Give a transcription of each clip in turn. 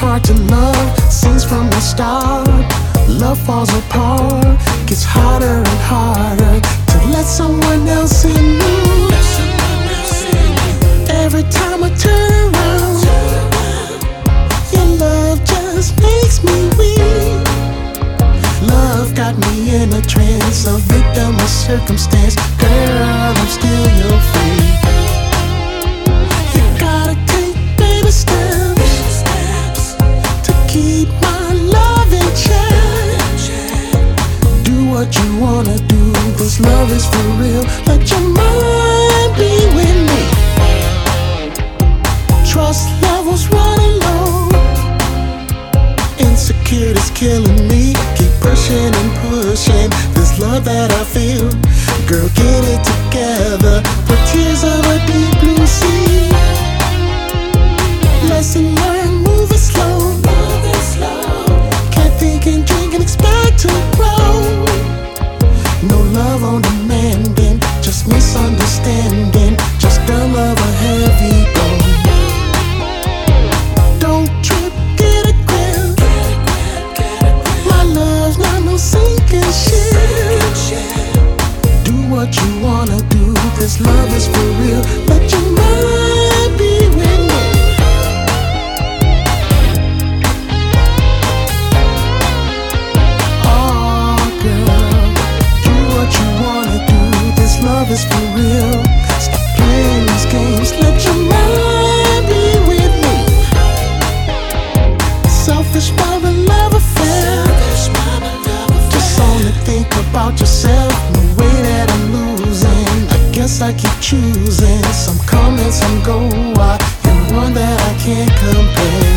hard to love since from the start. Love falls apart, gets harder and harder to let someone else in. Every time I turn around, your love just makes me weak. Love got me in a trance, a victim of circumstance. Real. Let your mind be with me. Trust levels running low. Insecurity's killing me. Keep pushing and pushing. This love that I feel. Girl, get it together. The tears of a deep blue sea. Love on demanding, just misunderstanding. Just a love a heavy. Choosing. Some come and some go. I, you're one that I can't compare.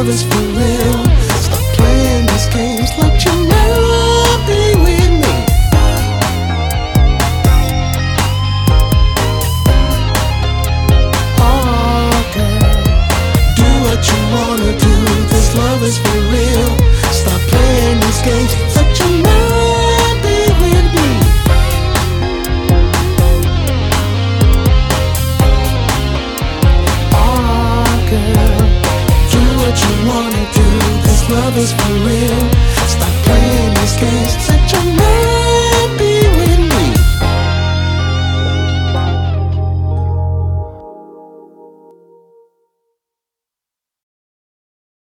love is for real. Stop playing these games like you're never be with me. Oh, girl, do what you wanna do. This love is for real. Stop playing these games like you're never. love for real.